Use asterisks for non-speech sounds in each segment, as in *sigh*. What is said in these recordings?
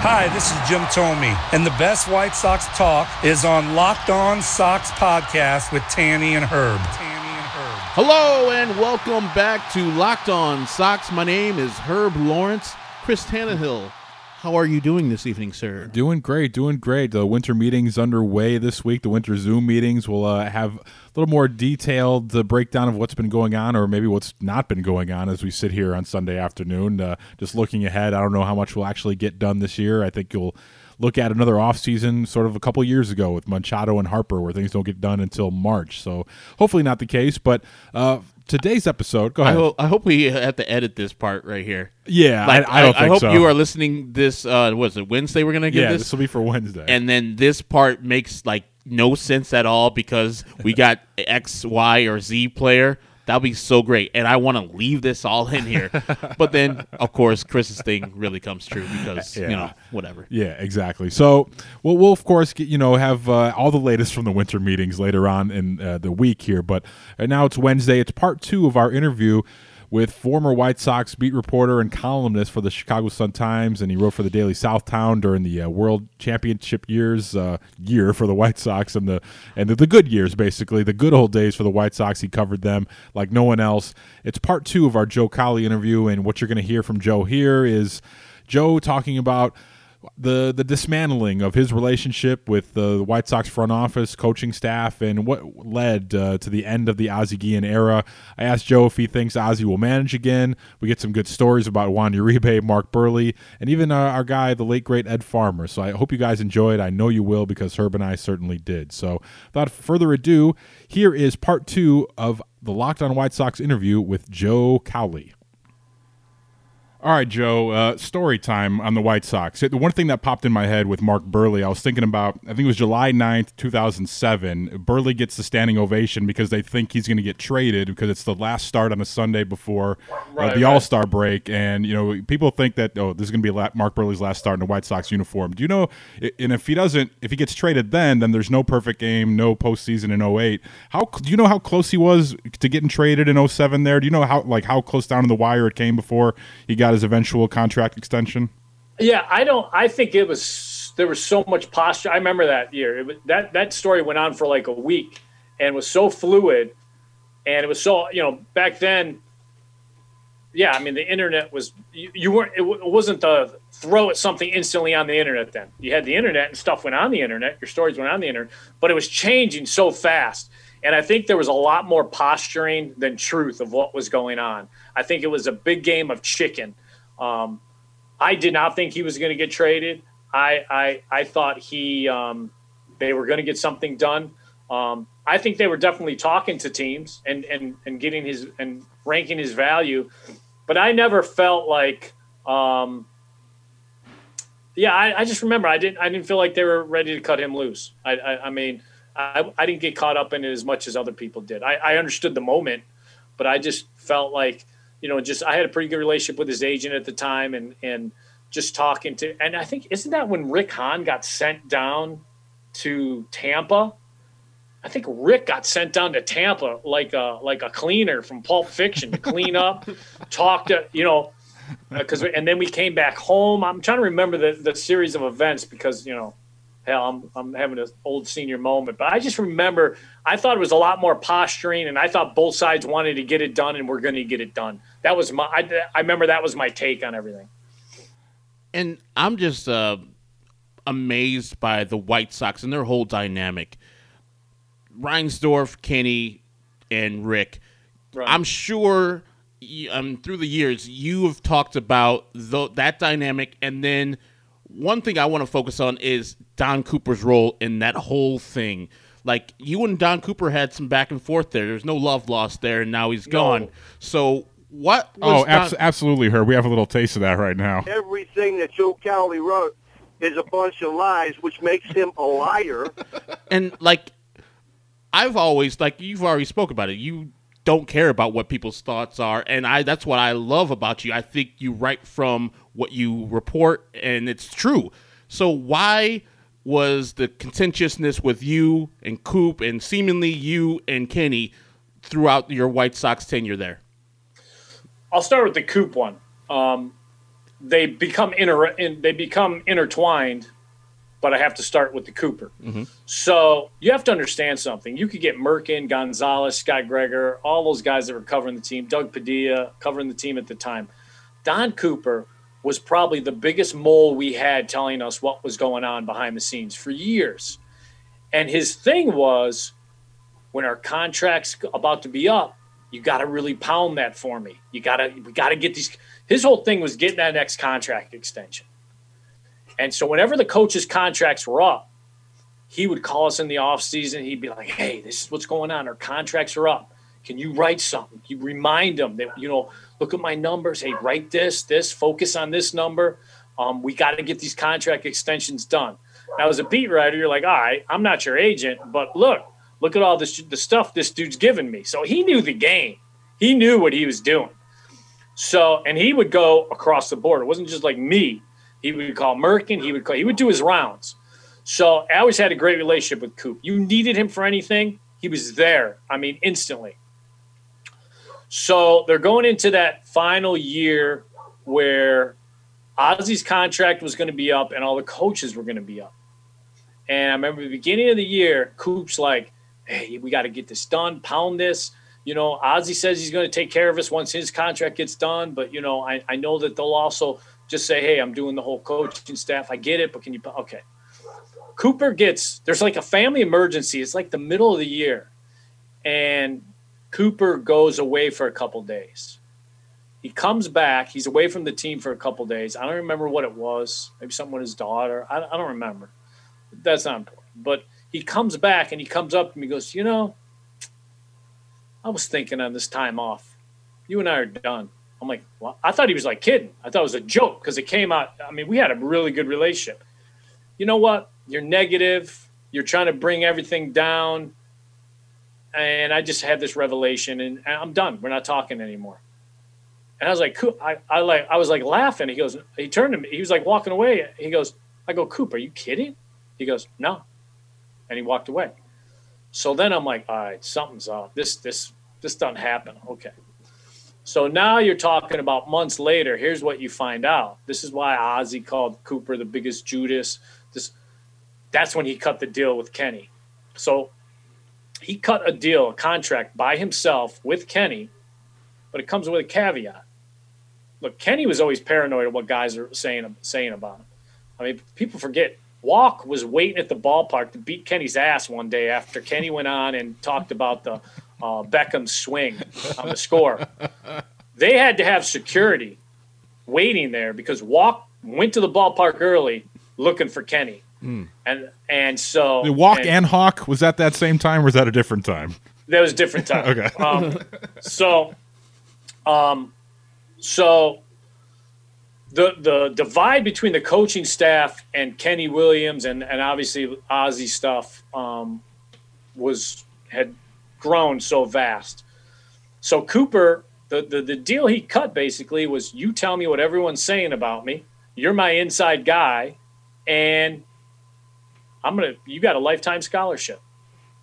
Hi, this is Jim Thome, and the best White Sox talk is on Locked On Sox podcast with Tanny and Herb. Tanny and Herb. Hello and welcome back to Locked On Sox. My name is Herb Lawrence. Chris Tannehill, how are you doing this evening, sir? Doing great, doing great. The winter meetings underway this week. The winter Zoom meetings will uh, have a little more detailed uh, breakdown of what's been going on, or maybe what's not been going on, as we sit here on Sunday afternoon. Uh, just looking ahead, I don't know how much we'll actually get done this year. I think you'll look at another offseason sort of a couple years ago with Machado and Harper, where things don't get done until March. So hopefully not the case. But uh, today's episode, go I, ahead. ho- I hope we have to edit this part right here. yeah, Like, I, I don't think hope so. you are listening this, uh, what is it, Wednesday we're going to get yeah, this? this will be for Wednesday. and then this part makes like no sense at all because we got X, Y, or Z player. That'll be so great, and I want to leave this all in here. *laughs* but then, of course, Chris's thing really comes true because you know whatever. Yeah, exactly. So we'll, we'll of course get, you know have uh, all the latest from the winter meetings later on in uh, the week here. But right now it's Wednesday. It's part two of our interview with former White Sox beat reporter and columnist for the Chicago Sun Times, and he wrote for the Daily Southtown during the uh, World Championship years uh, year for the White Sox and the and the, the good years basically the good old days for the White Sox. He covered them like no one else. It's part two of our Joe Cowley interview, and what you're going to hear from Joe here is Joe talking about the the dismantling of his relationship with the White Sox front office, coaching staff, and what led uh, to the end of the Ozzie Guillen era. I asked Joe if he thinks Ozzie will manage again. We get some good stories about Juan Uribe, Mark Buehrle, and even uh, our guy, the late great Ed Farmer. So I hope you guys enjoyed. I know you will because Herb and I certainly did. So without further ado, here is part two of the Locked On White Sox interview with Joe Cowley. All right, Joe. Uh, story time on the White Sox. The one thing that popped in my head with Mark Buehrle, I was thinking about. I think it was July 9th, two thousand seven. Buehrle gets the standing ovation because they think he's going to get traded because it's the last start on a Sunday before uh, the All Star break, and you know people think that oh, this is going to be la- Mark Buehrle's last start in a White Sox uniform. Do you know? And if he doesn't, if he gets traded, then then there's no perfect game, no postseason in 08. How do you know how close he was to getting traded in 07 There, do you know how like how close down to the wire it came before he got his eventual contract extension? Yeah, I don't. I think it was there was so much posture. I remember that year. It was, that that story went on for like a week and was so fluid, and it was so you know back then. Yeah, I mean the internet was you, you weren't it, w- it wasn't the throw at something instantly on the internet. Then you had the internet and stuff went on the internet. Your stories went on the internet, but it was changing so fast. And I think there was a lot more posturing than truth of what was going on. I think it was a big game of chicken. Um, I did not think he was going to get traded. I I, I thought he um, they were going to get something done. Um, I think they were definitely talking to teams and and and getting his and ranking his value, but I never felt like. Um, yeah, I, I just remember I didn't I didn't feel like they were ready to cut him loose. I I, I mean I, I didn't get caught up in it as much as other people did. I, I understood the moment, but I just felt like you know just I had a pretty good relationship with his agent at the time and and just talking to and I think isn't that when Rick Hahn got sent down to Tampa? I think Rick got sent down to Tampa like a like a cleaner from Pulp Fiction to clean up, *laughs* talk to you know, uh, because and then we came back home. I'm trying to remember the the series of events because you know, hell, I'm I'm having an old senior moment, but I just remember I thought it was a lot more posturing, and I thought both sides wanted to get it done, and we're going to get it done. That was my I, I remember that was my take on everything. And I'm just uh, amazed by the White Sox and their whole dynamic. Reinsdorf, Kenny, and Rick. Right. I'm sure um, through the years you have talked about tho- that dynamic, and then one thing I want to focus on is Don Cooper's role in that whole thing. Like you and Don Cooper had some back and forth there. There's no love lost there, and now he's gone. So what? Oh, was Oh, Don- abs- absolutely, her. We have a little taste of that right now. Everything that Joe Cowley wrote is a bunch of lies, which makes him a liar. *laughs* and like I've always like you've already spoke about it. You don't care about what people's thoughts are, and I that's what I love about you. I think you write from what you report, and it's true. So why was the contentiousness with you and Coop and seemingly you and Kenny throughout your White Sox tenure there? I'll start with the Coop one. Um, they become inter- in, they become intertwined, but I have to start with the Cooper. Mm-hmm. So you have to understand something. You could get Merkin, Gonzalez, Scott Gregor, all those guys that were covering the team, Doug Padilla covering the team at the time. Don Cooper was probably the biggest mole we had telling us what was going on behind the scenes for years. And his thing was when our contract's about to be up, you got to really pound that for me. You got to we got to get these his whole thing was getting that next contract extension. And so whenever the coaches' contracts were up, he would call us in the off season. He'd be like, "Hey, this is what's going on. Our contracts are up. Can you write something? You remind them that you know, look at my numbers. Hey, write this, this. Focus on this number. Um, we got to get these contract extensions done." Now, as a beat writer, you're like, "All right, I'm not your agent, but look, look at all this the stuff this dude's given me." So he knew the game. He knew what he was doing. So, and he would go across the board. It wasn't just like me. He would call Merkin. He would call. He would do his rounds. So I always had a great relationship with Coop. You needed him for anything, he was there. I mean, instantly. So they're going into that final year where Ozzie's contract was going to be up and all the coaches were going to be up. And I remember the beginning of the year, Coop's like, "Hey, we got to get this done. Pound this." you know, Ozzie says he's going to take care of us once his contract gets done. But, you know, I, I know that they'll also just say, hey, I'm doing the whole coaching staff. I get it, but can you, okay. Cooper gets, there's like a family emergency. It's like the middle of the year. And Cooper goes away for a couple days. He comes back. He's away from the team for a couple days. I don't remember what it was. Maybe something with his daughter. I, I don't remember. That's not important. But he comes back and he comes up to me and goes, you know, I was thinking on this time off. You and I are done. I'm like, well, I thought he was like kidding. I thought it was a joke because it came out. I mean, we had a really good relationship. You know what? You're negative. You're trying to bring everything down. And I just had this revelation, and I'm done. We're not talking anymore. And I was like, I, I like, I was like laughing. He goes, he turned to me. He was like walking away. He goes, I go, Coop, are you kidding? He goes, no. And he walked away. So then I'm like, all right, something's up. This this this doesn't happen. Okay. So now you're talking about months later. Here's what you find out. This is why Ozzie called Cooper the biggest Judas. This that's when he cut the deal with Kenny. So he cut a deal, a contract by himself with Kenny, but it comes with a caveat. Look, Kenny was always paranoid of what guys are saying saying about him. I mean, people forget Walk was waiting at the ballpark to beat Kenny's ass one day after Kenny went on and talked about the uh, Beckham swing on the score. They had to have security waiting there because Walk went to the ballpark early looking for Kenny. Mm. And and so the Walk and, and, Hawk was that that same time or was that a different time? That was a different time. *laughs* okay. Um, so, um, so the the divide between the coaching staff and Kenny Williams and and obviously Ozzie stuff um, was had grown so vast. So Cooper, the, the the deal he cut basically was you tell me what everyone's saying about me. You're my inside guy, and I'm gonna you got a lifetime scholarship.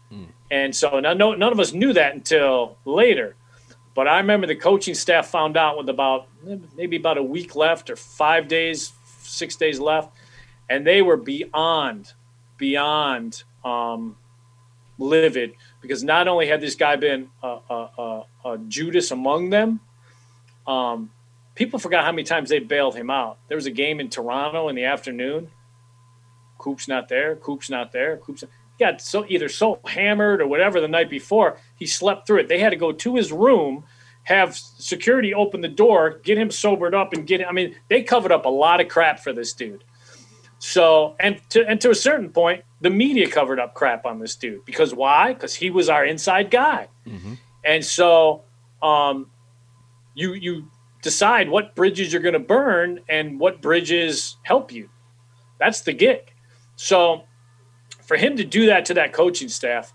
Hmm. And so now no, none of us knew that until later. But I remember the coaching staff found out with about maybe about a week left or five days, six days left, and they were beyond, beyond um, livid because not only had this guy been a, a, a, a Judas among them, um, people forgot how many times they bailed him out. There was a game in Toronto in the afternoon. Coop's not there. Coop's not there. Coop's. Not, got so either so hammered or whatever the night before he slept through it. They had to go to his room, have security open the door, get him sobered up, and get. Him, I mean, they covered up a lot of crap for this dude. So and to and to a certain point, the media covered up crap on this dude because why? Because he was our inside guy, mm-hmm. and so um, you you decide what bridges you're going to burn and what bridges help you That's the gig. So for him to do that to that coaching staff,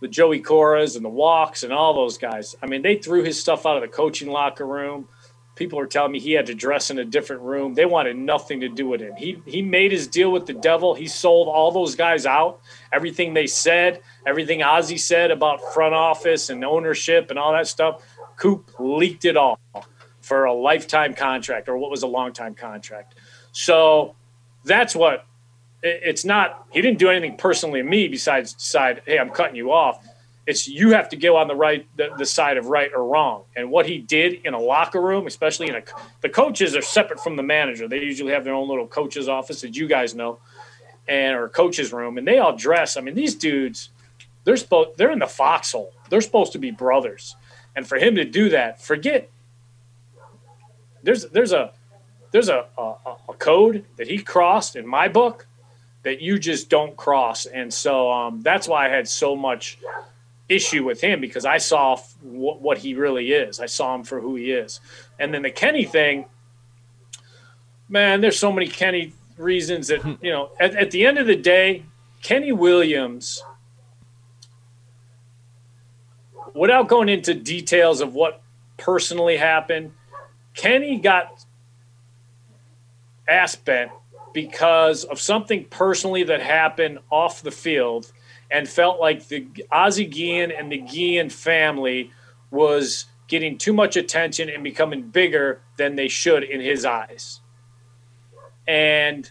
the Joey Coras and the Walks and all those guys, I mean, they threw his stuff out of the coaching locker room. People are telling me he had to dress in a different room. They wanted nothing to do with him. He he made his deal with the devil. He sold all those guys out. Everything they said, everything Ozzie said about front office and ownership and all that stuff, Coop leaked it all for a lifetime contract or what was a long time contract. So that's what it's not he didn't do anything personally to me besides decide hey i'm cutting you off. It's you have to go on the right the, the, side of right or wrong. And what he did in a locker room especially in a the coaches are separate from the manager. They usually have their own little coaches office that you guys know and or coaches room and they all dress. I mean these dudes they're supposed they're in the foxhole. They're supposed to be brothers. And for him to do that forget there's there's a there's a, a, a code that he crossed in my book that you just don't cross. And so um, that's why I had so much issue with him because I saw f- w- what he really is. I saw him for who he is. And then the Kenny thing, man, there's so many Kenny reasons that, hmm. you know, at, at the end of the day, Kenny Williams, without going into details of what personally happened, Kenny got ass bent because of something personally that happened off the field and felt like the Ozzie Guillen and the Guillen family was getting too much attention and becoming bigger than they should in his eyes. And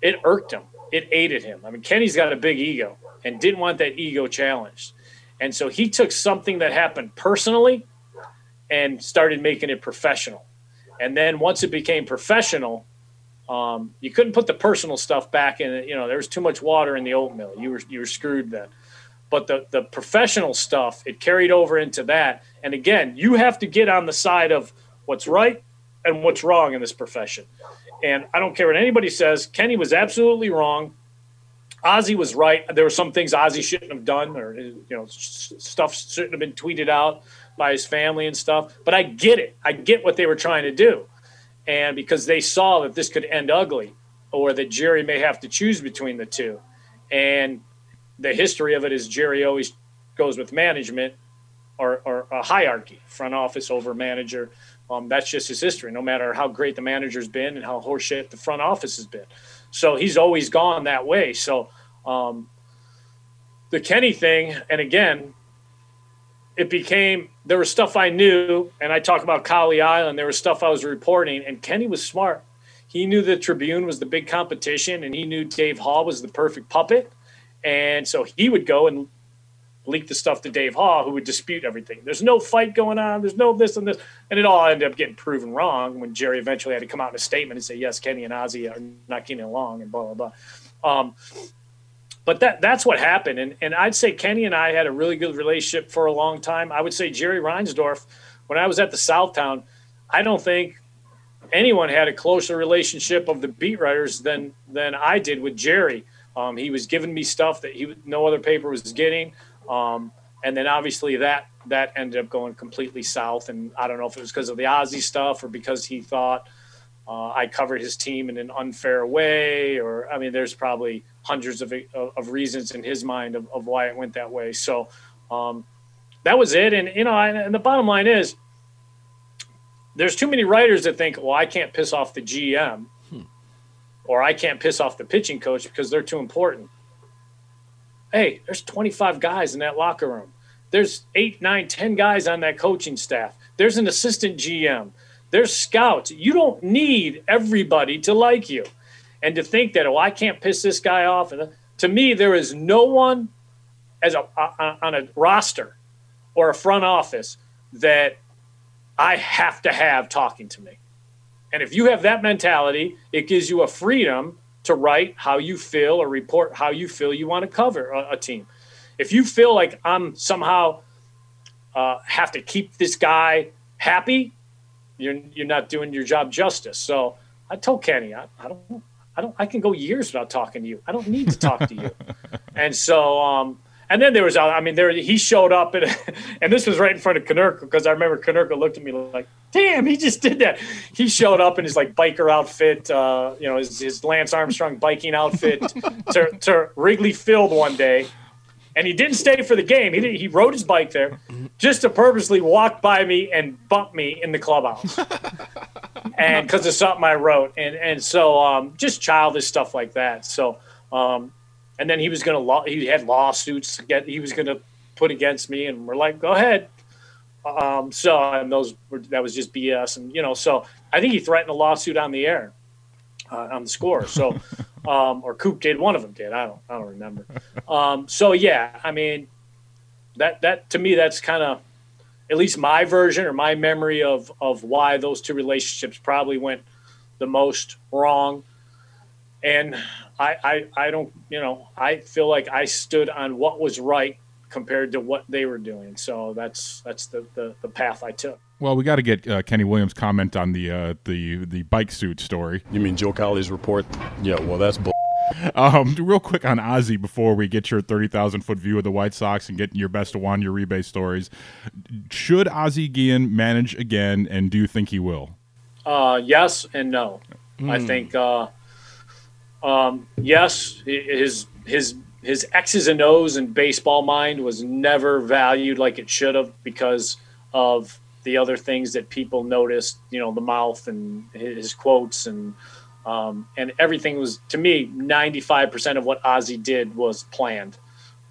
it irked him. It aided him. I mean, Kenny's got a big ego and didn't want that ego challenged. And so he took something that happened personally and started making it professional. And then once it became professional, um, you couldn't put the personal stuff back in. You know, there was too much water in the oatmeal. You were you were screwed then. But the the professional stuff it carried over into that. And again, you have to get on the side of what's right and what's wrong in this profession. And I don't care what anybody says. Kenny was absolutely wrong. Ozzie was right. There were some things Ozzie shouldn't have done, or you know, stuff shouldn't have been tweeted out by his family and stuff. But I get it. I get what they were trying to do and because they saw that this could end ugly or that Jerry may have to choose between the two. And the history of it is Jerry always goes with management or, or a hierarchy, front office over manager. Um, that's just his history, no matter how great the manager's been and how horseshit the front office has been. So he's always gone that way. So um, the Kenny thing, and again, it became there was stuff I knew, and I talk about Cowley Island. There was stuff I was reporting, and Kenny was smart. He knew the Tribune was the big competition, and he knew Dave Hall was the perfect puppet, and so he would go and leak the stuff to Dave Hall, who would dispute everything. There's no fight going on. There's no this and this, and it all ended up getting proven wrong when Jerry eventually had to come out in a statement and say, "Yes, Kenny and Ozzie are not getting along," and blah blah blah. Um, but that that's what happened. And and I'd say Kenny and I had a really good relationship for a long time. I would say Jerry Reinsdorf, when I was at the Southtown, I don't think anyone had a closer relationship of the beat writers than than I did with Jerry. Um, he was giving me stuff that he no other paper was getting. Um, and then obviously that that ended up going completely south. And I don't know if it was because of the Ozzie stuff or because he thought uh, I covered his team in an unfair way, or I mean, there's probably hundreds of, of reasons in his mind of, of why it went that way. So um, that was it. And, you know, and the bottom line is there's too many writers that think, well, I can't piss off the GM hmm. or I can't piss off the pitching coach because they're too important. Hey, there's 25 guys in that locker room. There's eight, nine, ten guys on that coaching staff. There's an assistant GM. There's scouts. You don't need everybody to like you and to think that oh I can't piss this guy off. And to me, there is no one as a, on a roster or a front office that I have to have talking to me. And if you have that mentality, it gives you a freedom to write how you feel or report how you feel you want to cover a, a team. If you feel like I'm somehow uh, have to keep this guy happy, you're you're not doing your job justice. So I told Kenny, I, I don't I don't I can go years without talking to you. I don't need to talk to you. *laughs* and so um And then there was, I mean, there he showed up, and *laughs* and this was right in front of Konerko because I remember Konerko looked at me like, "Damn, he just did that." He showed up in his like biker outfit, uh, you know, his, his Lance Armstrong biking outfit *laughs* to, to Wrigley Field one day, and he didn't stay for the game. He did, he rode his bike there just to purposely walk by me and bump me in the clubhouse, *laughs* and because of something I wrote, and and so um, just childish stuff like that. So. Um, and then he was to law he had lawsuits to get he was going to put against me and we're like go ahead um, so and those were, that was just bs and you know so i think he threatened a lawsuit on the air uh, on the score so *laughs* um, or coop did one of them did i don't i don't remember um, so yeah i mean that that to me that's kind of at least my version or my memory of of why those two relationships probably went the most wrong and I, I, I don't, you know, I feel like I stood on what was right compared to what they were doing. So that's that's the the, the path I took. Well, we got to get uh, Kenny Williams' comment on the uh, the the bike suit story. You mean Joe Cowley's report? Yeah, well, that's bull. Um, real quick on Ozzie before we get your thirty thousand foot view of the White Sox and get your best of Juan Uribe stories. Should Ozzie Guillen manage again, and do you think he will? Uh, yes and no. Hmm. I think uh, um, yes, his his his X's and O's and baseball mind was never valued like it should have because of the other things that people noticed. You know, the mouth and his quotes and um, and everything was to me ninety five percent of what Ozzie did was planned.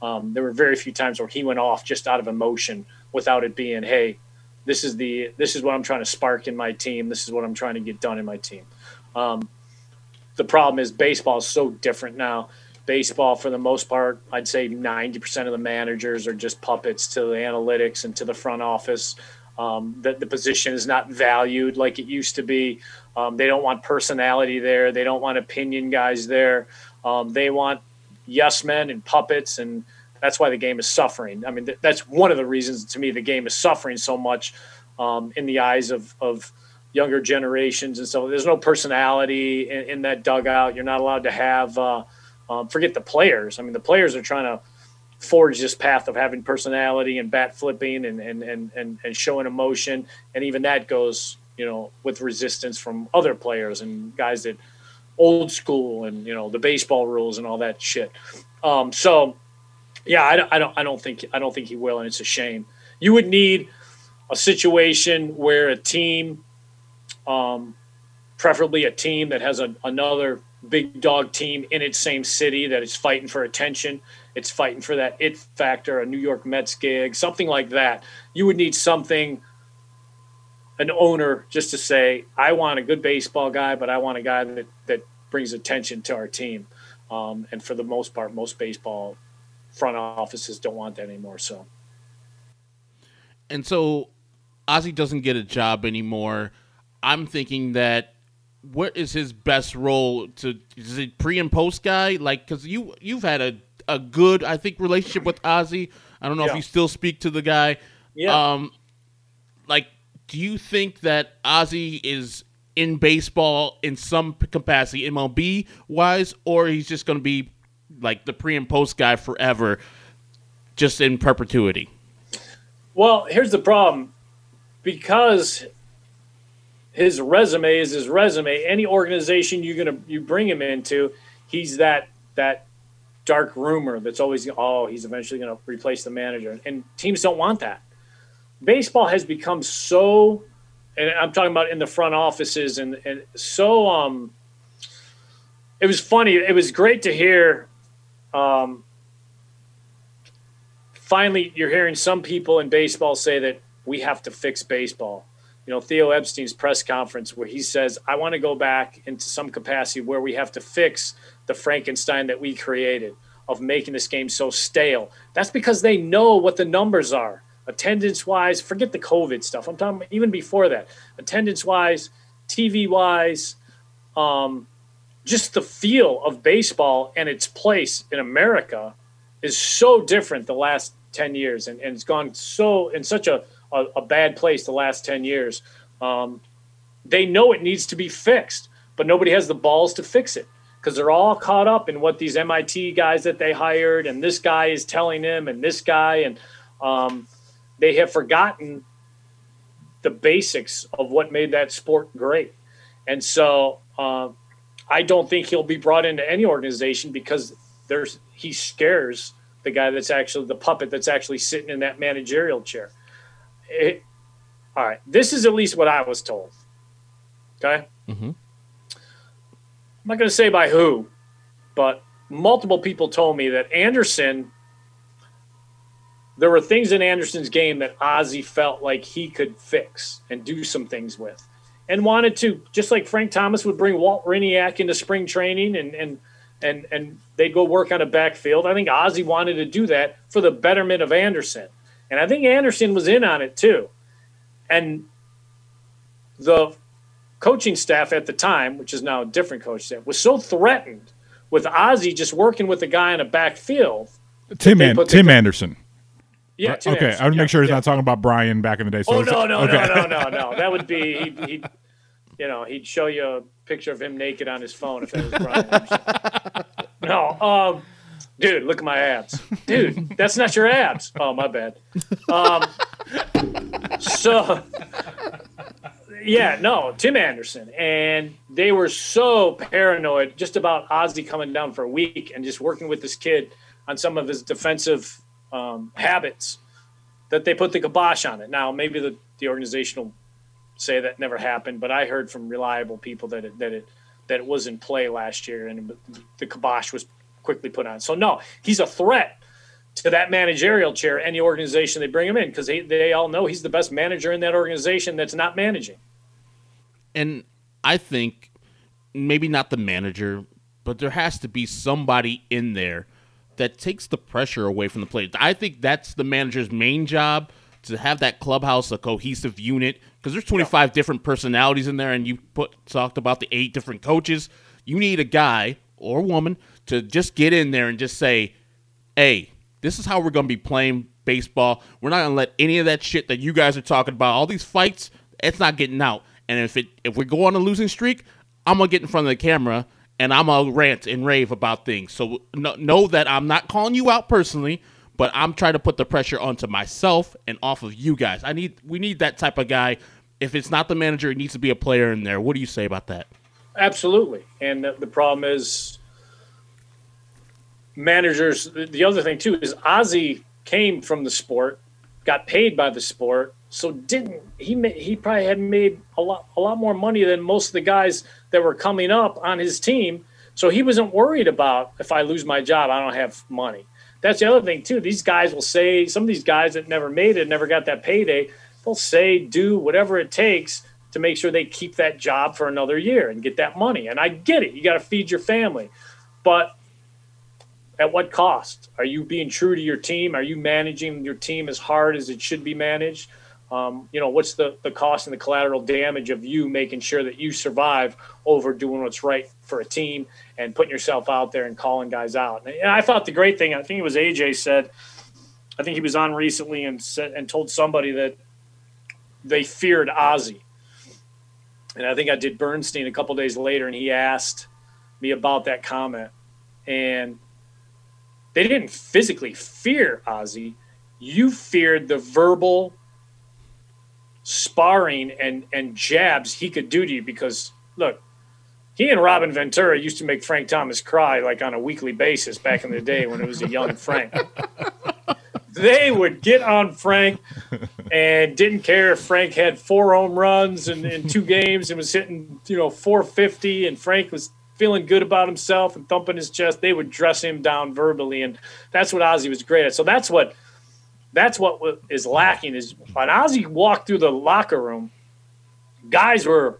Um, there were very few times where he went off just out of emotion without it being, hey, this is the this is what I'm trying to spark in my team. This is what I'm trying to get done in my team. Um, the problem is baseball is so different now. Baseball, for the most part, I'd say 90% of the managers are just puppets to the analytics and to the front office. Um, that the position is not valued like it used to be. Um, they don't want personality there. They don't want opinion guys there. Um, they want yes men and puppets, and that's why the game is suffering. I mean, th- that's one of the reasons to me the game is suffering so much um, in the eyes of of younger generations and so there's no personality in, in that dugout you're not allowed to have uh, um, forget the players i mean the players are trying to forge this path of having personality and bat flipping and and, and, and, and showing emotion and even that goes you know with resistance from other players and guys that old school and you know the baseball rules and all that shit um, so yeah I, I don't i don't think i don't think he will and it's a shame you would need a situation where a team um, preferably a team that has a, another big dog team in its same city that is fighting for attention. It's fighting for that it factor, a New York Mets gig, something like that. You would need something, an owner just to say, I want a good baseball guy, but I want a guy that, that brings attention to our team. Um, and for the most part, most baseball front offices don't want that anymore. So, and so Ozzie doesn't get a job anymore. I'm thinking that what is his best role to is it pre and post guy like because you you've had a, a good I think relationship with Ozzie I don't know Yeah. if you still speak to the guy Yeah. um like do you think that Ozzie is in baseball in some capacity MLB wise or he's just going to be like the pre and post guy forever just in perpetuity Well, here's the problem. Because his resume is his resume, any organization you're gonna you bring him into, he's that that dark rumor that's always oh he's eventually gonna replace the manager, and teams don't want that. Baseball has become so, and I'm talking about in the front offices and and so um. It was funny. It was great to hear um, finally you're hearing some people in baseball say that we have to fix baseball. You know, Theo Epstein's press conference where he says, I want to go back into some capacity where we have to fix the Frankenstein that we created of making this game so stale. That's because they know what the numbers are. Attendance wise, forget the COVID stuff. I'm talking even before that. Attendance wise, TV wise, um, just the feel of baseball and its place in America is so different the last 10 years and, and it's gone so in such a, a, a bad place the last 10 years um, they know it needs to be fixed but nobody has the balls to fix it because they're all caught up in what these MIT guys that they hired and this guy is telling them and this guy and um, they have forgotten the basics of what made that sport great. And so uh, I don't think he'll be brought into any organization because there's he scares the guy that's actually the puppet that's actually sitting in that managerial chair. It, all right, this is at least what I was told. Okay. Mm-hmm. I'm not going to say by who, but multiple people told me that Anderson, there were things in Anderson's game that Ozzie felt like he could fix and do some things with and wanted to, just like Frank Thomas would bring Walt Hriniak into spring training and, and, and, and they'd go work on a backfield. I think Ozzie wanted to do that for the betterment of Anderson. And I think Anderson was in on it too. And the coaching staff at the time, which is now a different coach staff, was so threatened with Ozzie just working with a guy in a backfield. Tim An- Tim Anderson. Yeah. Tim okay, Anderson. I want to yeah, make sure he's yeah. not talking about Brian back in the day. So Oh no no okay. no no no no! That would be he'd, he'd you know he'd show you a picture of him naked on his phone if it was Brian. Anderson. *laughs* no, um, dude, look at my abs, dude. That's not your abs. Oh my bad. Um, so yeah, no, Tim Anderson, and they were so paranoid just about Ozzie coming down for a week and just working with this kid on some of his defensive um, habits that they put the kibosh on it. Now, maybe the, the organization will say that never happened, but I heard from reliable people that it, that it that it was in play last year and the kibosh was quickly put on. So no, he's a threat to that managerial chair any organization they bring him in because they, they all know he's the best manager in that organization that's not managing. And I think maybe not the manager, but there has to be somebody in there that takes the pressure away from the players. I think that's the manager's main job to have that clubhouse a cohesive unit because there's 25 different personalities in there, and you put talked about the eight different coaches. You need a guy or woman to just get in there and just say, "Hey, this is how we're going to be playing baseball. We're not going to let any of that shit that you guys are talking about, all these fights, it's not getting out. And if it if we go on a losing streak, I'm gonna get in front of the camera and I'm gonna rant and rave about things. So know, that I'm not calling you out personally, but I'm trying to put the pressure onto myself and off of you guys. I need we need that type of guy. If it's not the manager, it needs to be a player in there. What do you say about that? Absolutely. And the, problem is managers. The other thing too is Ozzie came from the sport, got paid by the sport, so didn't he? He probably had made a lot a lot more money than most of the guys that were coming up on his team. So he wasn't worried about if I lose my job, I don't have money. That's the other thing too. These guys will say some of these guys that never made it, never got that payday. They'll say, do whatever it takes to make sure they keep that job for another year and get that money. And I get it. You got to feed your family. But at what cost? Are you being true to your team? Are you managing your team as hard as it should be managed? Um, you know, what's the, the cost and the collateral damage of you making sure that you survive over doing what's right for a team and putting yourself out there and calling guys out? And I thought the great thing, I think it was AJ said, I think he was on recently and said and told somebody that they feared Ozzie. And I think I did Bernstein a couple days later, and he asked me about that comment. And they didn't physically fear Ozzie. You feared the verbal sparring and, and jabs he could do to you because, look, he and Robin Ventura used to make Frank Thomas cry like on a weekly basis back in the day when it was a young Frank. *laughs* they would get on Frank and didn't care if Frank had four home runs in, in two *laughs* games and was hitting, you know, 450 and Frank was feeling good about himself and thumping his chest. They would dress him down verbally. And that's what Ozzie was great at. So that's what, that's what is lacking is when Ozzie walked through the locker room, guys were,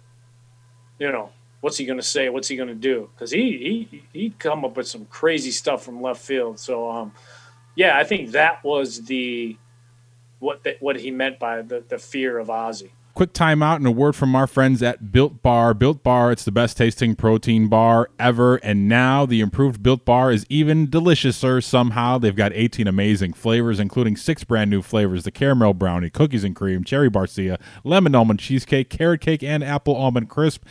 you know, what's he going to say? What's he going to do? Because he, he, he'd come up with some crazy stuff from left field. So, um, yeah, I think that was the what the, what he meant by the, the fear of Ozzie. Quick timeout and a word from our friends at Built Bar. Built Bar, it's the best tasting protein bar ever. And now the improved Built Bar is even deliciouser somehow. They've got 18 amazing flavors, including six brand new flavors the caramel brownie, cookies and cream, cherry barcia, lemon almond cheesecake, carrot cake, and apple almond crisp.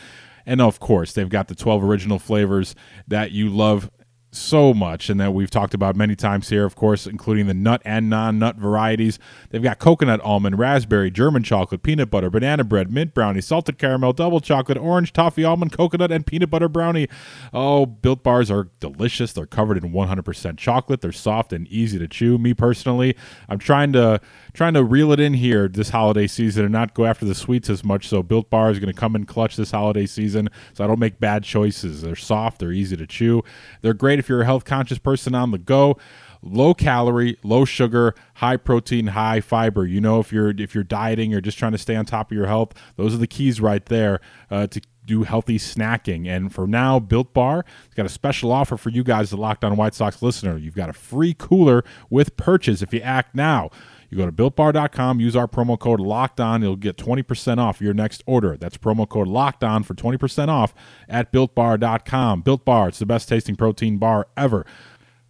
And of course, they've got the 12 original flavors that you love so much and that we've talked about many times here, of course, including the nut and non nut varieties. They've got coconut, almond, raspberry, German chocolate, peanut butter, banana bread, mint brownie, salted caramel, double chocolate, orange, toffee, almond, coconut, and peanut butter brownie. Oh, built bars are delicious. They're covered in 100% chocolate. They're soft and easy to chew. Me personally, I'm trying to trying to reel it in here this holiday season and not go after the sweets as much. So Built Bar is going to come in clutch this holiday season, so I don't make bad choices. They're soft, they're easy to chew, they're great if you're a health conscious person on the go. Low calorie, low sugar, high protein, high fiber. You know, if you're if you're dieting or just trying to stay on top of your health, those are the keys right there uh, to do healthy snacking. And for now, Built Bar has got a special offer for you guys, the Locked On White Sox listener. You've got a free cooler with purchase if you act now. You go to builtbar.com, use our promo code locked on. You'll get 20% off your next order. That's promo code locked on for 20% off at builtbar.com. Built Bar, it's the best tasting protein bar ever.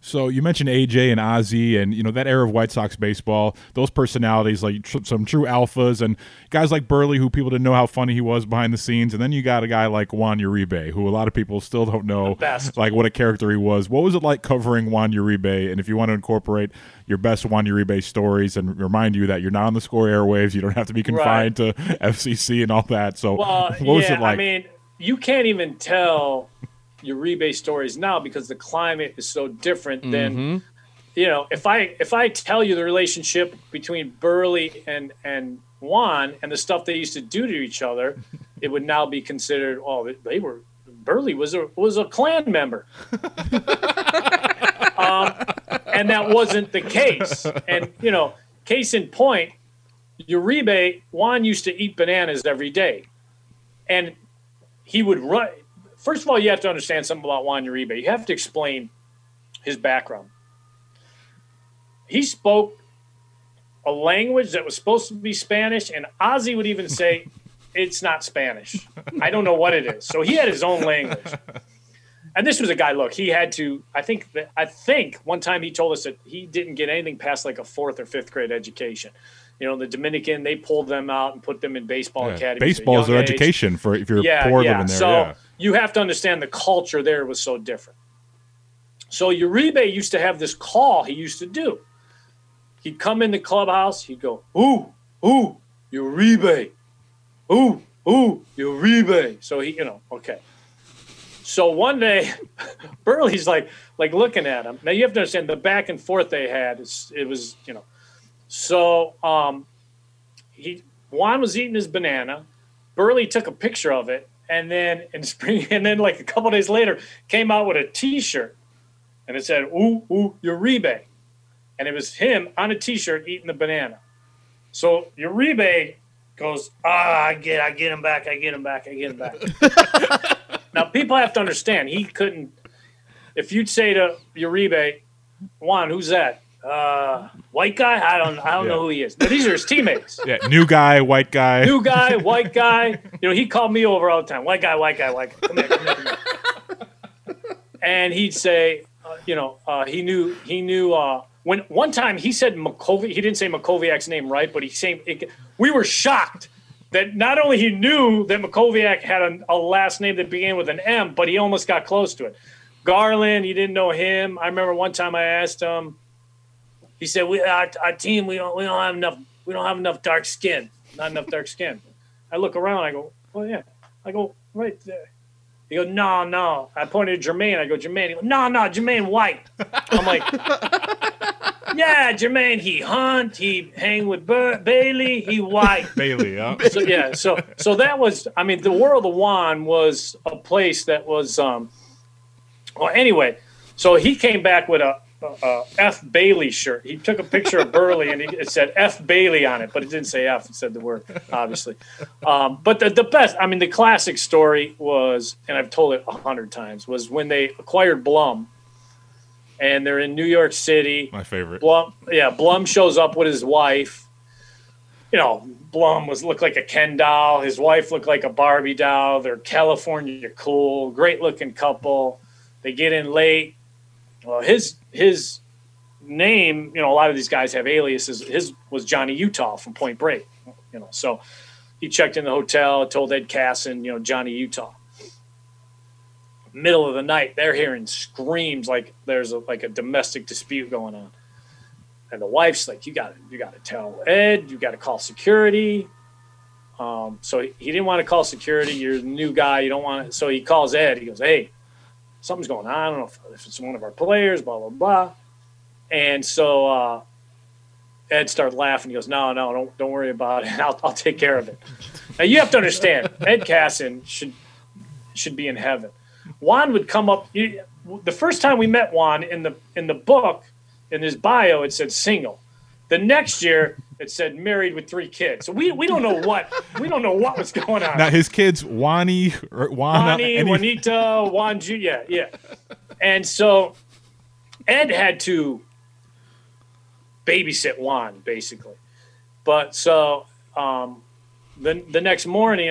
So you mentioned AJ and Ozzie, and you know that era of White Sox baseball. Those personalities, like tr- some true alphas, and guys like Buehrle, who people didn't know how funny he was behind the scenes. And then you got a guy like Juan Uribe, who a lot of people still don't know, like what a character he was. What was it like covering Juan Uribe? And if you want to incorporate your best Juan Uribe stories, and remind you that you're not on the score airwaves, you don't have to be confined to *laughs* FCC and all that. So Well, what was yeah, it like? I mean, you can't even tell Uribe stories now because the climate is so different than Mm-hmm. you know. If I if I tell you the relationship between Buehrle and and Juan and the stuff they used to do to each other, *laughs* it would now be considered. Oh, they- they were Buehrle was a was a clan member. *laughs* um, and that wasn't the case. And you know, case in point, Uribe Juan used to eat bananas every day, and he would run. First of all, you have to understand something about Juan Uribe. You have to explain his background. He spoke a language that was supposed to be Spanish, and Ozzie would even say *laughs* it's not Spanish. I don't know what it is. So he had his own language. And this was a guy. Look, he had to. I think. That, I think one time he told us that he didn't get anything past like a fourth or fifth grade education. You know, the Dominican they pulled them out and put them in baseball Yeah, academies. baseball is their age. education for if you're Yeah, poor yeah. living there. So yeah. You have to understand the culture there was so different. So Uribe used to have this call he used to do. He'd come in the clubhouse. He'd go, "Ooh, ooh, Uribe, ooh, ooh, Uribe." So he, you know, okay. So one day, *laughs* Buehrle's like, like looking at him. Now you have to understand the back and forth they had. It was, you know. So um, he Juan was eating his banana. Burley took a picture of it, and then in *laughs* spring, and then like a couple days later, came out with a T-shirt, and it said "Ooh, ooh, Uribe," and it was him on a T-shirt eating the banana. So Uribe goes, "Ah, I get, I get him back, I get him back, I get him back." *laughs* now people have to understand he couldn't. If you'd say to Uribe, Juan, who's that? Uh, white guy? I don't, I don't know who he is. But these are his teammates *laughs* Yeah, new guy, white guy. new guy, white guy. You know, he called me over all the time. White guy, white guy, white guy. Come here, come here, come here. And he'd say, uh, you know, uh, he knew, he knew. Uh, when one time he said Makovi, he didn't say Mackowiak's name right, but he said we were shocked that not only he knew that Mackowiak had a, a last name that began with an M, but he almost got close to it. Garland, he didn't know him. I remember one time I asked him. He said, "We our, our team, we don't we don't have enough we don't have enough dark skin, not enough dark skin." I look around, I go, "Oh yeah," I go right there. He goes, "No, no." I pointed at Jermaine. I go, "Jermaine." He goes, "No, no, Jermaine White." I'm like, *laughs* "Yeah, Jermaine. He hunt. He hang with Bur- Bailey. He white." Bailey, yeah. *laughs* so yeah, so so that was. I mean, the world of Juan was a place that was. um Well, anyway, so he came back with a, a F Bailey shirt. He took a picture of Buehrle and he, it said F Bailey on it, but it didn't say F. It said the word, obviously. Um, but the, the best, I mean, the classic story was, and I've told it a hundred times, was when they acquired Blum, and they're in New York City. My favorite. Blum, yeah, Blum shows up with his wife. You know, Blum was looked like a Ken doll. His wife looked like a Barbie doll. They're California cool, great looking couple. They get in late. Well, his his name, you know, a lot of these guys have aliases. His was Johnny Utah from Point Break. You know, so he checked in the hotel, told Ed Cassin, you know, Johnny Utah. middle of the night, they're hearing screams like there's a, like a domestic dispute going on. And the wife's like, "You got to, you got to tell Ed. You got to call security." Um, so he, he didn't want to call security. You're the new guy. You don't want to. So he calls Ed. He goes, "Hey, something's going on. I don't know if, if it's one of our players." Blah blah blah. And so uh, Ed started laughing. He goes, "No, no, don't don't worry about it. *laughs* I'll I'll take care of it." now you have to understand, Ed Cassin should should be in heaven. Juan would come up. You, the first time we met Juan in the in the book, in his bio, it said single. The next year, it said married with three kids. So we, we don't know what we don't know what was going on. Now his kids, Wani, or Juana, Juani, any- Juanita, Juan, Ju- yeah, yeah. And so Ed had to babysit Juan basically. But so um, the the next morning,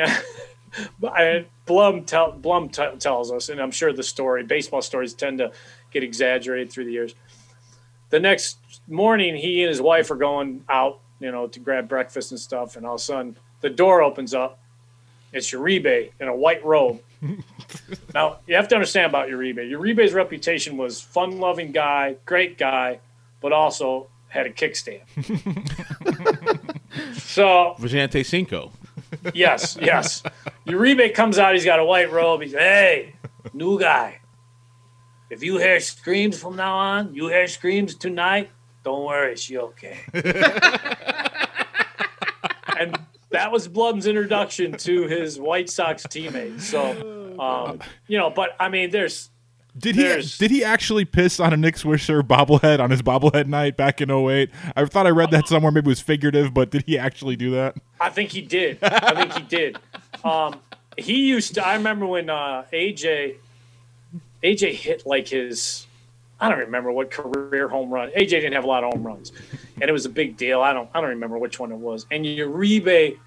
*laughs* I, Blum tell, Blum t- tells us, and I'm sure the story, baseball stories tend to get exaggerated through the years. The next morning, he and his wife are going out, you know, to grab breakfast and stuff, and all of a sudden the door opens up. It's Uribe in a white robe. *laughs* now you have to understand about Uribe. Uribe's reputation was fun-loving guy, great guy, but also had a kickstand. *laughs* so Vigilante Cinco. yes, yes. Uribe comes out. He's got a white robe. He's hey, new guy. If you hear screams from now on, you hear screams tonight. Don't worry, she okay. *laughs* and that was Blum's introduction to his White Sox teammates. So, um, you know, but I mean, there's Did he There's- did he actually piss on a Nick Swisher bobblehead on his bobblehead night back in 08? I thought I read that somewhere. Maybe it was figurative, but did he actually do that? I think he did. I think he did. Um, he used to. I remember when uh, AJ AJ hit like his. I don't remember what career home run. AJ didn't have a lot of home runs, and it was a big deal. I don't. I don't remember which one it was. And Uribe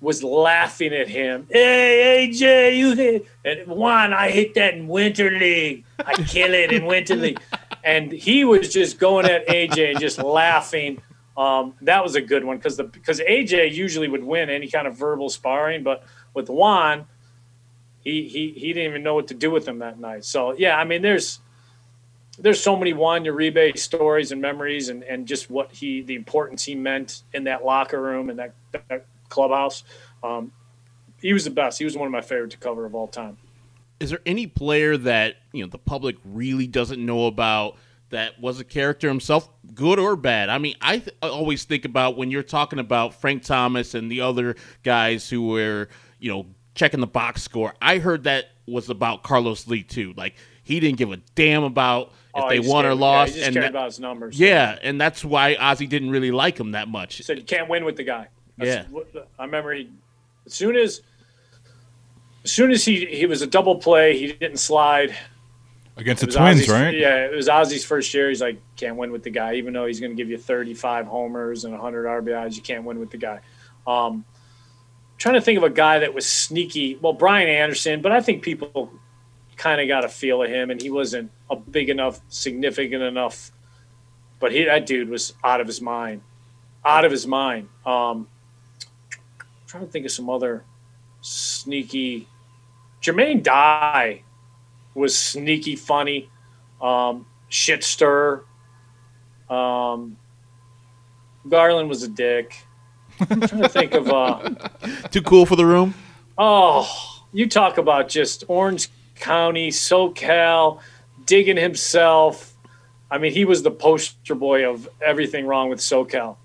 was laughing at him. Hey AJ, you hit and Juan. I hit that in winter league. I kill it in winter league. And he was just going at AJ just laughing. Um, that was a good one because the because AJ usually would win any kind of verbal sparring, but with Juan, he he he didn't even know what to do with him that night. So yeah, I mean, there's there's so many Juan Uribe stories and memories, and and just what he the importance he meant in that locker room and that, that clubhouse. Um, he was the best. He was one of my favorite to cover of all time. Is there any player that you know the public really doesn't know about that was a character himself, good or bad? I mean, I, th- I always think about when you're talking about Frank Thomas and the other guys who were you know checking the box score. I heard that was about Carlos Lee too. Like he didn't give a damn about if Oh, they he just won or cared- yeah, lost, he just and cared that- about his numbers. yeah, and that's why Ozzie didn't really like him that much. He said you can't win with the guy. That's Yeah. I remember he as soon as as soon as he he was a double play, he didn't slide. Against the Twins, Ozzie's- right? Yeah, it was Ozzie's first year. He's like, can't win with the guy, even though he's going to give you 35 homers and 100 RBIs. You can't win with the guy. Um, trying to think of a guy that was sneaky. Well, Brian Anderson, but I think people kind of got a feel of him, and he wasn't a big enough, significant enough. But he, that dude was out of his mind, out of his mind. Um, trying to think of some other sneaky. Jermaine Dye was sneaky funny, um, shit stir. Um, Garland was a dick. I'm trying to think of uh, *laughs* Too cool for the room. oh, you talk about just Orange County, SoCal, digging himself. I mean, he was the poster boy of everything wrong with SoCal.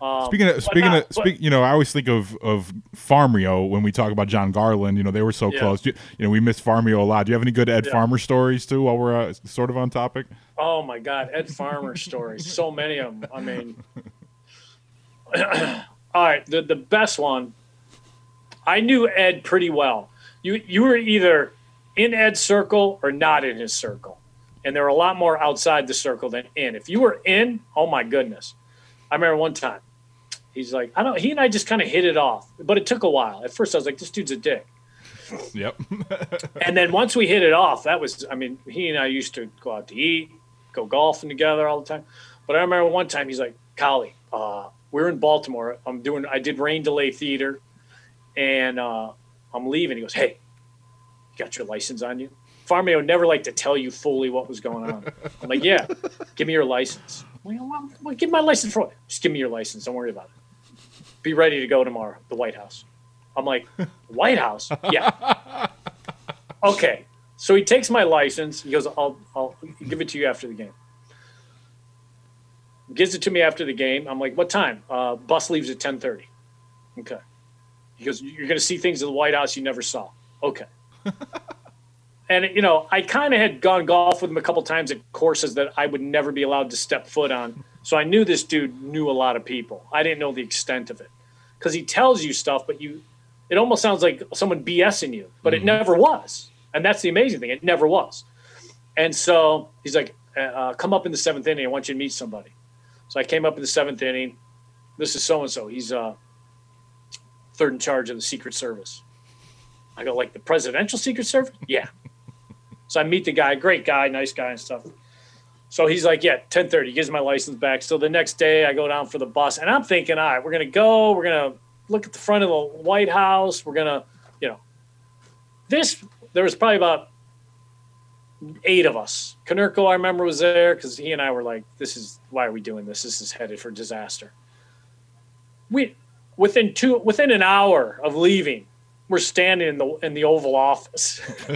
Um, Speaking of speaking not- of speak, you know, I always think of of Farmio when we talk about John Garland. You know, they were so Yeah. close. You, you know, we miss Farmio a lot. Do you have any good Ed Yeah. Farmer stories too? While we're uh, sort of on topic. Oh my God, Ed Farmer *laughs* stories. So many of them. I mean, *clears throat* all right, the the best one. I knew Ed pretty well. You you were either in Ed's circle or not in his circle, and there are a lot more outside the circle than in. If you were in, oh my goodness, I remember one time. He's like, I don't. He and I just kind of hit it off, but it took a while. At first, I was like, this dude's a dick. *laughs* Yep. *laughs* and then once we hit it off, that was, I mean, he and I used to go out to eat, go golfing together all the time. But I remember one time he's like, Cowley, uh, we're in Baltimore. I'm doing, I did rain delay theater and uh, I'm leaving. He goes, Hey, got your license on you? Farmio never liked to tell you fully what was going on. I'm like, yeah, give me your license. Well, well, well, give my license for what? Just give me your license. Don't worry about it. Be ready to go tomorrow. The White House. I'm like, White House? Yeah. *laughs* Okay. So he takes my license. He goes, I'll, I'll give it to you after the game. Gives it to me after the game. I'm like, what time? Uh, bus leaves at 10:30. Okay. He goes, you're going to see things in the White House you never saw. Okay. *laughs* and you know, I kind of had gone golf with him a couple times at courses that I would never be allowed to step foot on. So I knew this dude knew a lot of people. I didn't know the extent of it because he tells you stuff, but you, it almost sounds like someone BSing you, but it never was. And that's the amazing thing; it never was. And so he's like, uh, "Come up in the seventh inning. I want you to meet somebody." So I came up in the seventh inning. This is so and so. He's uh, third in charge of the Secret Service. I go, like the presidential Secret Service? Yeah. so I meet the guy, great guy, nice guy and stuff. So he's like, yeah, 1030, gives my license back. So the next day I go down for the bus and I'm thinking, all right, we're going to go, we're going to look at the front of the White House. We're going to, you know, this, there was probably about eight of us. Konerko, I remember, was there because he and I were like, this is, why are we doing this? This is headed for disaster. We, within two, within an hour of leaving, we're standing in the in the Oval Office. *laughs*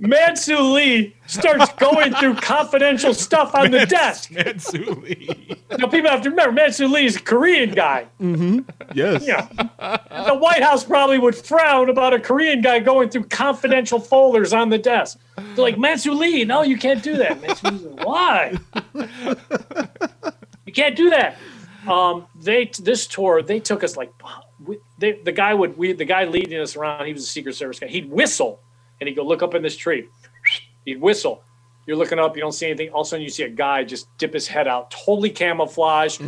Mansu Lee starts going through confidential stuff on the desk. *laughs* Mansu Lee. Now people have to remember Mansu Lee is a Korean guy. Yes. Yeah. The White House probably would frown about a Korean guy going through confidential folders on the desk. They're like, Mansu Lee, no, you can't do that. Mansu Lee's why? you can't do that. Um, they this tour they took us like we, they, the guy would we the guy leading us around. He was a Secret Service guy. He'd whistle and he'd go look up in this tree. He'd whistle. You're looking up. You don't see anything. All of a sudden, you see a guy just dip his head out, totally camouflaged.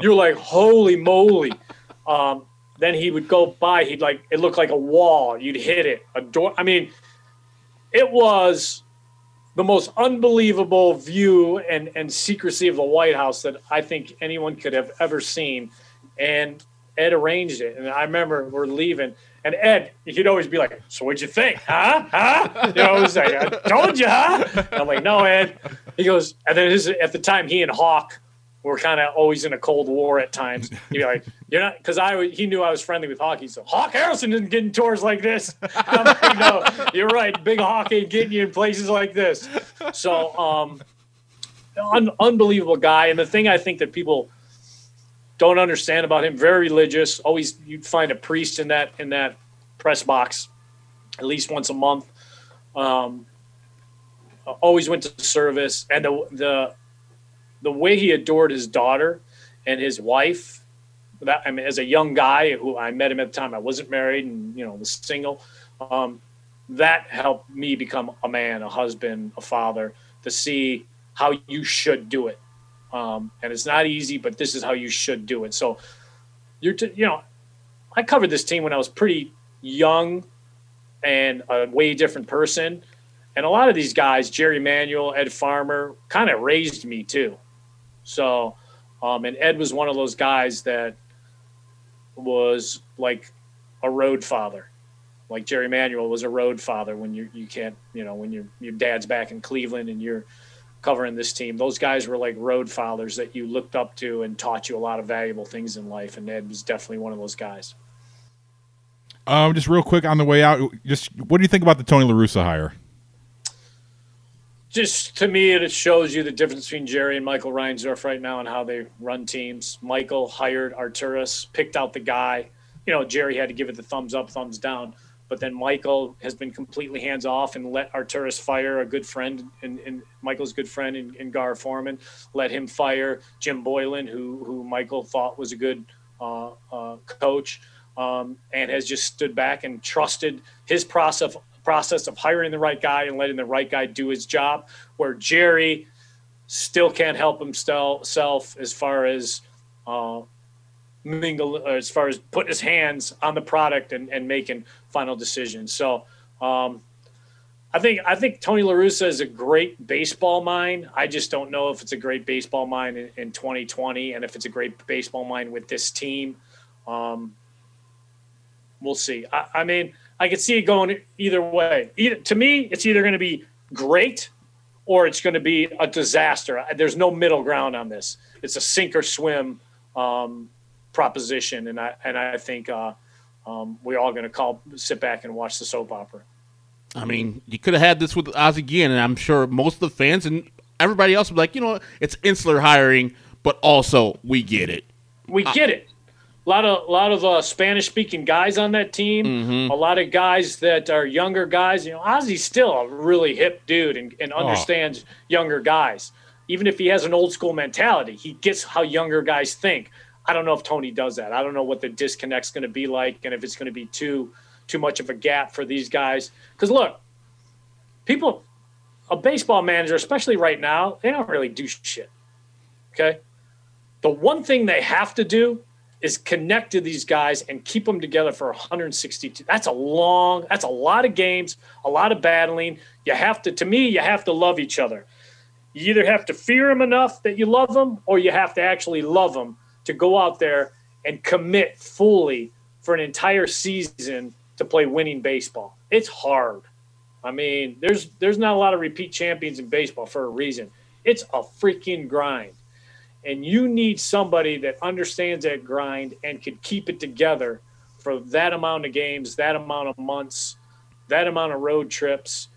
You're like, holy moly! Um, then he would go by. He'd like it looked like a wall. You'd hit it. A door. I mean, it was the most unbelievable view and, and secrecy of the White House that I think anyone could have ever seen. And Ed arranged it. And I remember we're leaving, and Ed, he'd always be like, So what'd you think? Huh? Huh? You know, I was like, I told you, huh? And I'm like, No, Ed. He goes, and then his, at the time, he and Hawk were kind of always in a cold war at times. He'd be like, You're not, because I he knew I was friendly with Hawk. He said, Hawk Harrelson isn't getting tours like this. I'm like, No, you're right. Big Hawk ain't getting you in places like this. So, um, un- unbelievable guy. And the thing I think that people don't understand about him, very religious. Always you'd find a priest in that in that press box, at least once a month. Um, always went to service, and the the the way he adored his daughter and his wife. That I mean, as a young guy who I met him at the time, I wasn't married and you know was single. Um, that helped me become a man, a husband, a father. To see how you should do it um, and it's not easy, but this is how you should do it. So you're, t- you know, I covered this team when I was pretty young and a way different person. And a lot of these guys, Jerry Manuel, Ed Farmer, kind of raised me too. So, um, and Ed was one of those guys that was like a road father. Like Jerry Manuel was a road father when you you can't you know when your your dad's back in Cleveland and you're covering this team. Those guys were like road fathers that you looked up to and taught you a lot of valuable things in life. And Ed was definitely one of those guys. Um, just real quick on the way out, just what do you think about the Tony La Russa hire? Just to me, it shows you the difference between Jerry and Michael Reinsdorf right now and how they run teams. Michael hired Arturas, picked out the guy. You know, Jerry had to give it the thumbs up, thumbs down. But then Michael has been completely hands off and let Arturas fire a good friend and, and Michael's good friend in Gar Forman. Let him fire Jim Boylen, who who Michael thought was a good uh, uh, coach, um, and has just stood back and trusted his process process of hiring the right guy and letting the right guy do his job. Where Jerry still can't help himself as far as uh, mingle as far as putting his hands on the product and, and making final decisions. So um, I think I think Tony La Russa is a great baseball mind. I just don't know if it's a great baseball mind in, in 2020 and if it's a great baseball mind with this team. Um, we'll see. I, I mean, I could see it going either way. Either to me, it's either going to be great or it's going to be a disaster. There's no middle ground on this. It's a sink or swim um, proposition, and I and I think uh, um, we're all going to call sit back and watch the soap opera. I mean, you could have had this with Ozzie again, and I'm sure most of the fans and everybody else would be like, you know, it's insular hiring, but also we get it. We get it. A lot of a lot of uh, Spanish speaking guys on that team. Mhm. A lot of guys that are younger guys. You know, Ozzie's still a really hip dude and, and understands younger guys. Even if he has an old school mentality, he gets how younger guys think. I don't know if Tony does that. I don't know what the disconnect's going to be like, and if it's going to be too too much of a gap for these guys. Because look, people, a baseball manager, especially right now, they don't really do shit. Okay, the one thing they have to do is connect to these guys and keep them together for 162. That's a long, that's a lot of games, a lot of battling. You have to, to me, you have to love each other. You either have to fear them enough that you love them, or you have to actually love them to go out there and commit fully for an entire season to play winning baseball. It's hard. I mean, there's there's not a lot of repeat champions in baseball for a reason. It's a freaking grind and you need somebody that understands that grind and can keep it together for that amount of games, that amount of months, that amount of road trips.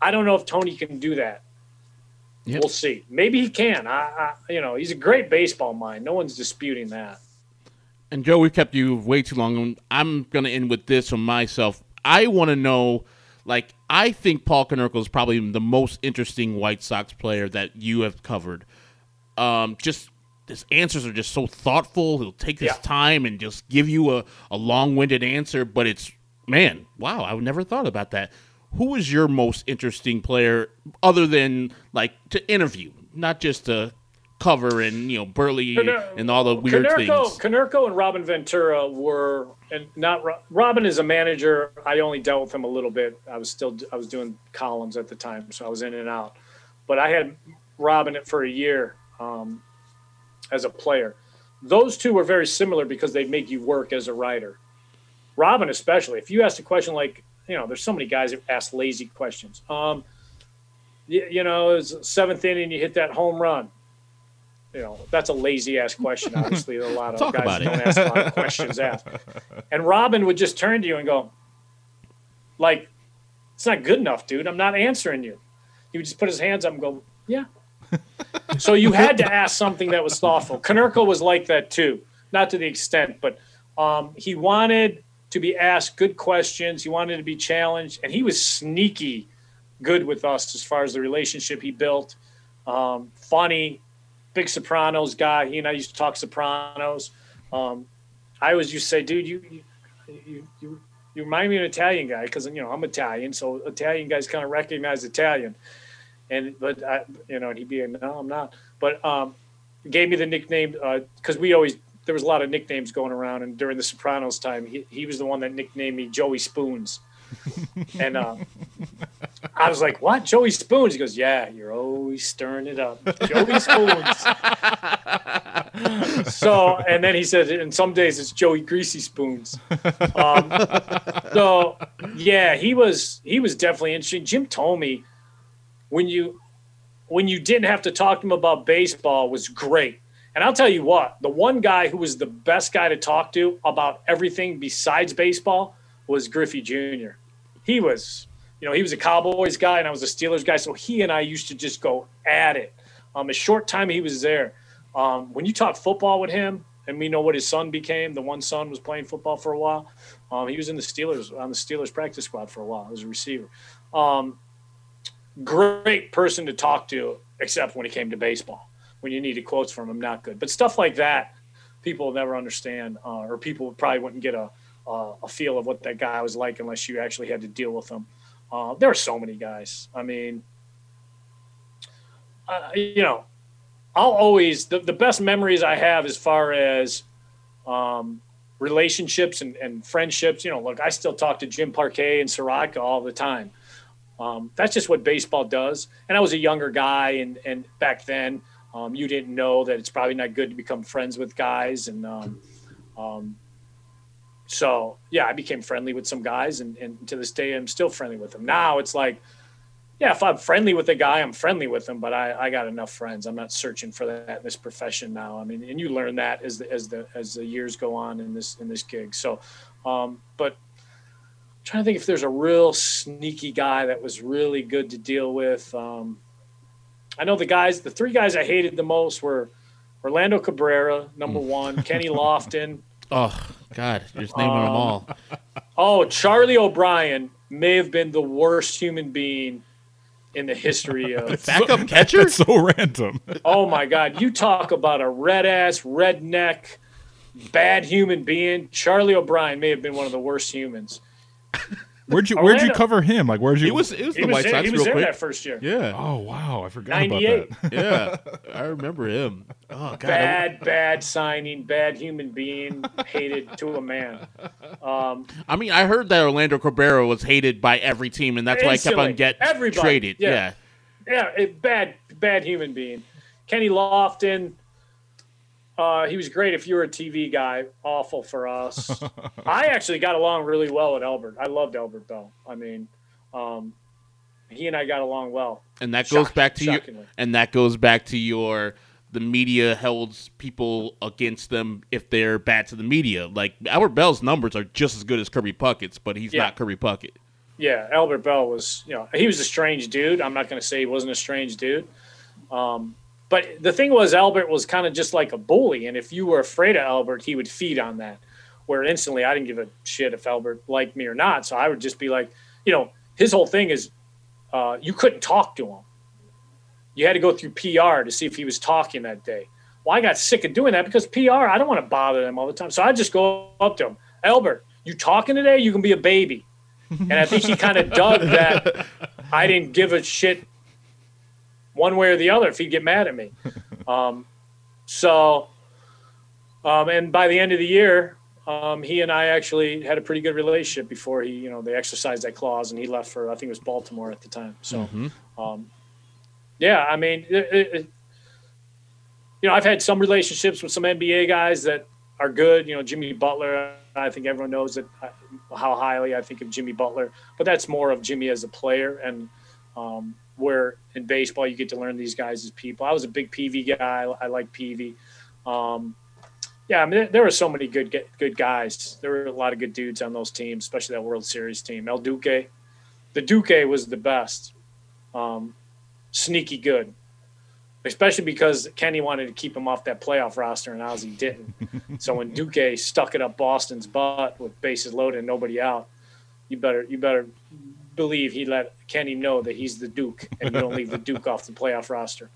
I don't know if Tony can do that. Yep. We'll see. Maybe he can. I, I, you know, he's a great baseball mind. No one's disputing that. And Joe, we've kept you way too long. I'm going to end with this from myself. I want to know, like, I think Paul Konerko is probably the most interesting White Sox player that you have covered. Um, just his answers are just so thoughtful. He'll take his Yeah. time and just give you a, a long-winded answer. But it's man, wow, I never thought about that. Who is your most interesting player, other than like to interview, not just to cover and you know Buehrle and all the weird Konerko, things? Konerko and Robin Ventura were, and not Ro- Robin is a manager. I only dealt with him a little bit. I was still I was doing columns at the time, so I was in and out. But I had Robin for a year um, as a player. Those two were very similar because they make you work as a writer. Robin, especially, if you ask a question like, you know, there's so many guys that ask lazy questions. Um, you, you know, it's seventh inning, you hit that home run. You know, that's a lazy ass question. *laughs* Obviously, a lot of guys don't ask a lot of questions asked. And Robin would just turn to you and go, like, it's not good enough, dude. I'm not answering you. He would just put his hands up and go, yeah. *laughs* so you had to ask something that was thoughtful. Konerko was like that too, not to the extent, but um, he wanted to be asked good questions. He wanted to be challenged, and he was sneaky good with us as far as the relationship he built. Um, funny, big Sopranos guy. He and I used to talk Sopranos. Um, I always used to say, dude, you you you, you, remind me of an Italian guy because you know I'm Italian, so Italian guys kind of recognize Italian. And but I, you know, and he'd be like, no, I'm not. But um, gave me the nickname uh because we always there was a lot of nicknames going around, and during the Sopranos time, he, he was the one that nicknamed me Joey Spoons. *laughs* and uh, I was like, "What, Joey Spoons?" He goes, "Yeah, you're always stirring it up, Joey Spoons." *laughs* so, and then he said, "And some days it's Joey Greasy Spoons." Um, so, yeah, he was he was definitely interesting. Jim told me when you when you didn't have to talk to him about baseball was great. And I'll tell you what, the one guy who was the best guy to talk to about everything besides baseball was Griffey Jr. He was, you know, he was a Cowboys guy and I was a Steelers guy, so he and I used to just go at it. Um, a short time he was there. Um, when you talk football with him, and we know what his son became, the one son was playing football for a while. Um, he was in the Steelers on the Steelers practice squad for a while as a receiver. Um, great person to talk to, except when it came to baseball. When you needed quotes from him, not good. But stuff like that, people never understand, uh, or people probably wouldn't get a, a a feel of what that guy was like unless you actually had to deal with him. Uh, there are so many guys. I mean, uh, you know, I'll always the, the best memories I have as far as um, relationships and, and friendships. You know, look, I still talk to Jim Parque and Sirotka all the time. Um, that's just what baseball does. And I was a younger guy, and and back then, um, you didn't know that it's probably not good to become friends with guys. And um, um, so yeah, I became friendly with some guys, and, and to this day, I'm still friendly with them. Now it's like, yeah, if I'm friendly with a guy, I'm friendly with him, but I, I got enough friends. I'm not searching for that in this profession now. I mean, and you learn that as the as the as the years go on in this in this gig. So, um, but I'm trying to think if there's a real sneaky guy that was really good to deal with. Um, I know the guys, the three guys I hated the most were Orlando Cabrera, number mm. one, Kenny *laughs* Lofton. Oh God, you're just naming them all. Um, oh, Charlie O'Brien may have been the worst human being in the history *laughs* of. Backup *laughs* catcher. That's so random. oh my God, you talk about a red ass, redneck, bad human being. Charlie O'Brien may have been one of the worst humans. Where'd you *laughs* Where'd you Orlando- cover him? Like where'd you? He was. It was He the was, White there, Sox he was real there quick. that first year. Yeah, Oh wow, I forgot 98. about that. *laughs* yeah. I remember him. Oh God. Bad, bad signing, bad human being, hated to a man. Um, I mean, I heard that Orlando Cabrera was hated by every team, and that's why I kept on getting Everybody. traded. Yeah. Yeah. yeah, it, bad, bad human being. Kenny Lofton, uh, he was great if you were a TV guy. Awful for us. *laughs* I actually got along really well with Albert. I loved Albert Belle. I mean, um, he and I got along well. and that goes Shock- back to you shockingly. and that goes back to your the media holds people against them if they're bad to the media like albert belle's numbers are just as good as kirby puckett's but he's Yeah. not kirby puckett Yeah, Albert Belle was, you know, he was a strange dude. I'm not going to say he wasn't a strange dude. Um, but the thing was, Albert was kind of just like a bully. And if you were afraid of Albert, he would feed on that. Where instantly, I didn't give a shit if Albert liked me or not. So I would just be like, you know, his whole thing is uh, you couldn't talk to him. You had to go through PR to see if he was talking that day. Well, I got sick of doing that because PR, I don't want to bother them all the time. So I just go up to him, Albert, you talking today? You can be a baby. And I think he kind of dug that I didn't give a shit one way or the other if he'd get mad at me. *laughs* Um, so, um, and by the end of the year, um, he and I actually had a pretty good relationship before he, you know, they exercised that clause and he left for, I think it was Baltimore at the time. So, um, yeah, I mean, it, it, it- you know, I've had some relationships with some NBA guys that are good. You know, Jimmy Butler. I think everyone knows that uh, how highly I think of Jimmy Butler, but that's more of Jimmy as a player and um, where in baseball you get to learn these guys as people. I was a big PV guy. I like PV. Um, yeah, I mean, there, there were so many good good guys. There were a lot of good dudes on those teams, especially that World Series team. El Duque, the Duque was the best. Um, sneaky good, especially because Kenny wanted to keep him off that playoff roster, and Ozzie didn't. *laughs* so when Duque stuck it up Boston's butt with bases loaded and nobody out, you better you better believe he let Kenny know that he's the Duke, and you don't leave the Duke off the playoff roster.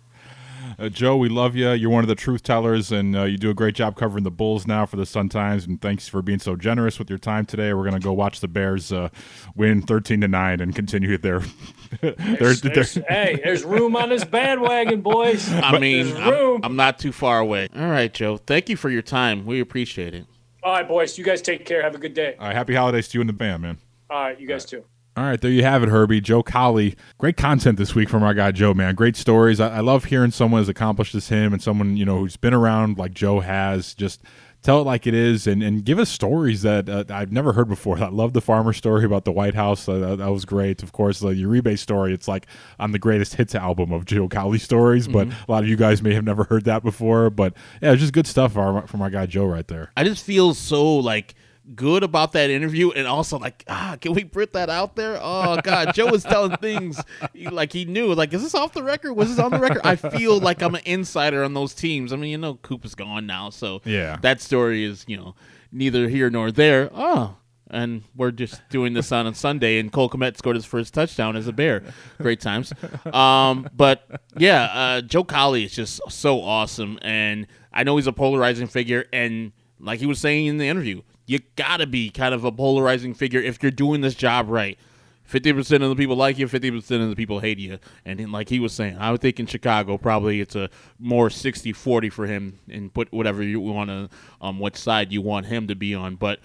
Uh, Joe, we love you. You're one of the truth tellers, and uh, you do a great job covering the Bulls now for the Sun Times. And thanks for being so generous with your time today. We're gonna go watch the Bears uh, win 13 to nine and continue their *laughs* their, There's- their there's- hey, there's room on this bandwagon, boys. i mean There's I'm, room. I'm not too far away all right joe thank you for your time we appreciate it All right, boys. You guys take care. Have a good day. All right, happy holidays to you and the band, man. All right, you guys too. All right, there you have it, Herbie. Joe Cowley. Great content this week from our guy Joe, man. Great stories. I, I love hearing someone as accomplished as him and someone, you know, who's been around like Joe has. Just tell it like it is and, and give us stories that uh, I've never heard before. I love the farmer story about the White House. Uh, that, that was great. Of course, the Uribe story. It's like on the greatest hits album of Joe Cowley stories, but a lot of you guys may have never heard that before. But yeah, it's just good stuff from our, from our guy Joe right there. i just feel so like good about that interview and also like ah can we put that out there oh god joe was telling things he- like he knew like is this off the record was this on the record i feel like i'm an insider on those teams i mean you know coop is gone now so Yeah. that story is you know neither here nor there oh and we're just doing this on a Sunday, and Cole Kmet scored his first touchdown as a Bear. Great times. Um, but yeah, uh, Joe Cowley is just so awesome, and I know he's a polarizing figure. And like he was saying in the interview, you gotta be kind of a polarizing figure if you're doing this job right. Fifty percent of the people like you, fifty percent of the people hate you. And then, like he was saying, I would think in Chicago probably it's a more 60-40 for him, and put whatever you want to, um, what side you want him to be on. But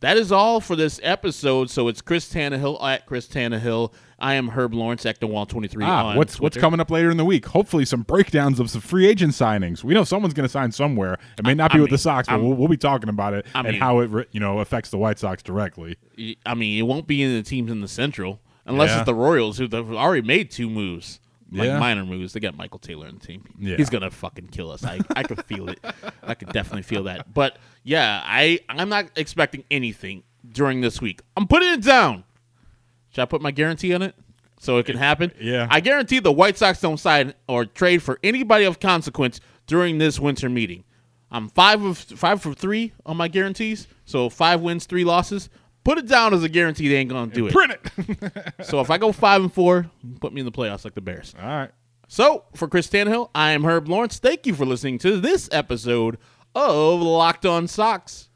that is all for this episode. So it's Chris Tannehill at Chris Tannehill I am Herb Lawrence, Ectowall23 Ah, on what's what's coming up later in the week? Hopefully, some breakdowns of some free agent signings. We know someone's going to sign somewhere. It may not be I with the Sox, but we'll, we'll be talking about it I and mean- how it you know affects the White Sox directly. I mean, it won't be in the teams in the Central unless Yeah. it's the Royals who have already made two moves, like Yeah. minor moves. They got Michael Taylor in the team. Yeah. He's gonna fucking kill us. I I could feel it. I could definitely feel that. But yeah, I I'm not expecting anything during this week. I'm putting it down. Should I put my guarantee on it so it can happen? Yeah. I guarantee the White Sox don't sign or trade for anybody of consequence during this winter meeting. I'm five of five for three on my guarantees, so five wins, three losses. Put it down as a guarantee they ain't gonna do it. Print it. *laughs* So if I go five and four, put me in the playoffs like the Bears. All right. So for Chris Tannehill, I am Herb Lawrence. Thank you for listening to this episode of Locked On Sox.